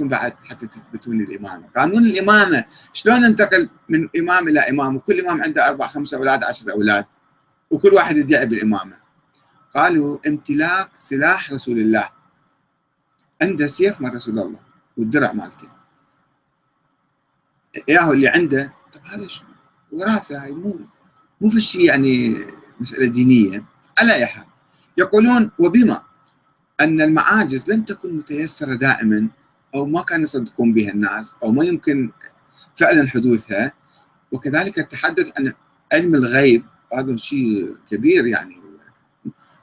عندكم بعد حتى تثبتون الإمامة؟ قانون الإمامة شلون ننتقل من إمام إلى إمام؟ وكل إمام عنده أربع خمسة أولاد عشر أولاد. وكل واحد يدعي بالإمامة. قالوا امتلاك سلاح رسول الله. عنده سيف من رسول الله والدرع مالته. ياهو اللي عنده طب هذا وراثة هاي مو مو في شيء يعني مسألة دينية. على أي حال يقولون وبما أن المعاجز لم تكن متيسرة دائما أو ما كانوا يصدقون بها الناس أو ما يمكن فعلا حدوثها. وكذلك التحدث عن علم الغيب هذا شيء كبير يعني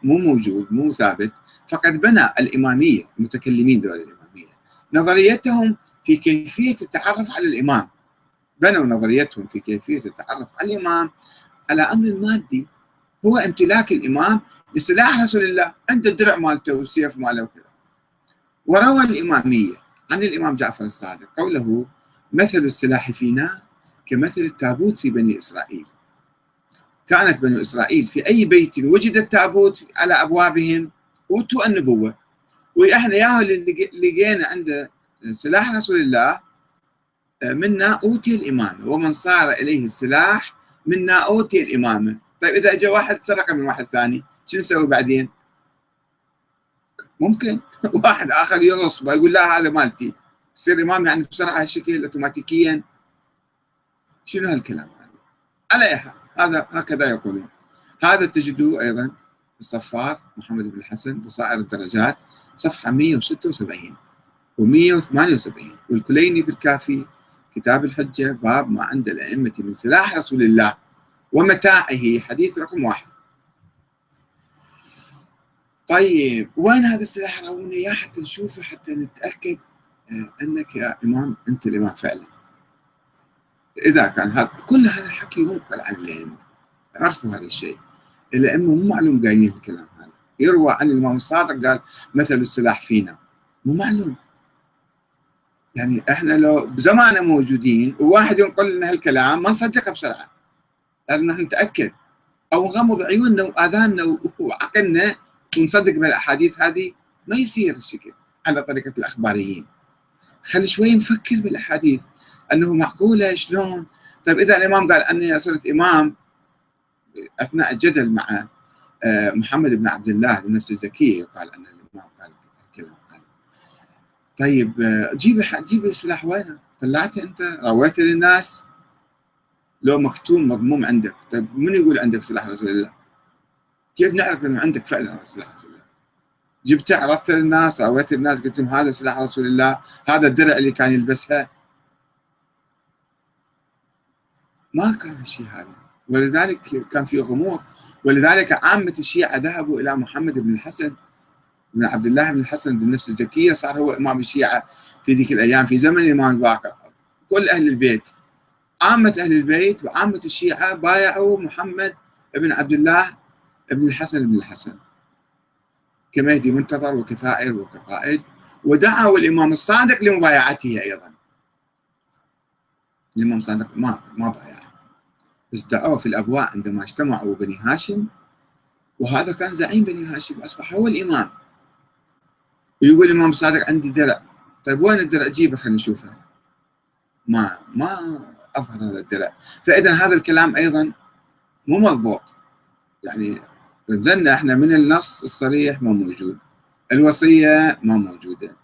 مو موجود مو ثابت. فقد بنى الإمامية المتكلمين ذول الإمامية. نظريتهم في كيفية التعرف على الإمام. بنوا نظريتهم في كيفية التعرف على الإمام. على أمر مادي هو امتلاك الإمام لسلاح رسول الله. عنده الدرع مالته والسيف ماله وكذا. وروى الإمامية عن الإمام جعفر الصادق. قوله مثل السلاح فينا كمثل التابوت في بني إسرائيل. كانت بني إسرائيل في أي بيت وجد التابوت على أبوابهم أوتوا النبوة. وإحنا ياهو اللي لقينا عنده سلاح رسول الله منا أوتي الإمامة. ومن صار إليه السلاح منا أوتي الإمامة. طيب إذا اجى واحد سرق من واحد ثاني شو نسوي بعدين؟ ممكن؟ واحد آخر يرص ويقول لا هذا مالتي. يصير إمام يعني بسرعة هالشكل اوتوماتيكيا. شنو هالكلام هذا؟ على اي هذا هكذا يقولون. هذا تجدوه أيضا الصفار محمد بن الحسن بصائر الدرجات صفحة 176 و178 والكليني في الكافي كتاب الحجة باب ما عند الأئمة من سلاح رسول الله ومتاعه. حديث رقم واحد. طيب وين هذا السلاح؟ راونا اياه حتى نشوفه حتى نتأكد. آه، إنك يا إمام أنت الإمام فعلا. إذا كان هذا كل هذا الحكي ينقل عن الائمه عرفوا هذا الشيء. الائمه مو معلوم قايلين الكلام هذا. يروى عن الامام الصادق قال مثل السلاح فينا. مو معلوم. يعني إحنا لو بزمانه موجودين وواحد ينقل لنا هالكلام ما نصدقه بسرعة. لازم نحن نتأكد. أو نغمض عيوننا وآذاننا وعقلنا ونصدق بالأحاديث هذه ما يصير الشكل على طريقة الأخباريين. خلي شوي نفكر بالأحاديث أنه معقولة شلون؟ طيب إذا الإمام قال اني صرت إمام أثناء الجدل مع آه، محمد بن عبد الله النفس الزكيه يقال أن الإمام قال الكلام هذا. طيب آه، جيب جيب السلاح وينه؟ طلعته أنت؟ رويته للناس؟ لو مكتوم مضموم عندك. طيب من يقول عندك سلاح رسول الله؟ كيف نعرف انه عندك فعلا سلاح رسول الله؟ جبته عرضته للناس رويت للناس قلت لهم هذا سلاح رسول الله هذا الدرع اللي كان يلبسها. ما كان الشيء هذا. ولذلك كان في غموض. ولذلك عامة الشيعة ذهبوا إلى محمد بن الحسن بن عبد الله بن الحسن بن نفس الزكية. صار هو إمام الشيعة في ذيك الأيام في زمن الإمام الباقر. كل أهل البيت عامة أهل البيت وعامة الشيعة بايعوا محمد بن عبد الله بن الحسن بن الحسن. كمهدي منتظر وكثائر وكقائد ودعوا الإمام الصادق لمبايعته أيضا. الإمام الصادق ما ما بايع بس دعوه في الأبواء عندما اجتمعوا بني هاشم وهذا كان زعيم بني هاشم أصبح هو الإمام. ويقول الإمام الصادق عندي درع. طيب وين الدرع؟ جيبه خلينا نشوفه. ما ما أظهر هذا الدرع. فاذا هذا الكلام أيضا مو مضبوط. يعني نزلنا إحنا من النص الصريح ما موجود. الوصية ما موجودة.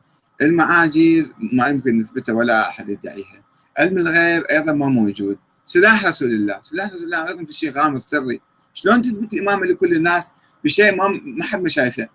المعاجز ما يمكن نثبتها ولا أحد يدعيها. علم الغيب أيضا ما موجود. سلاح رسول الله. سلاح رسول الله أيضا في شيء غامض سري. شلون تثبت الامامه لكل الناس بشيء ما ما حد ما شايفه؟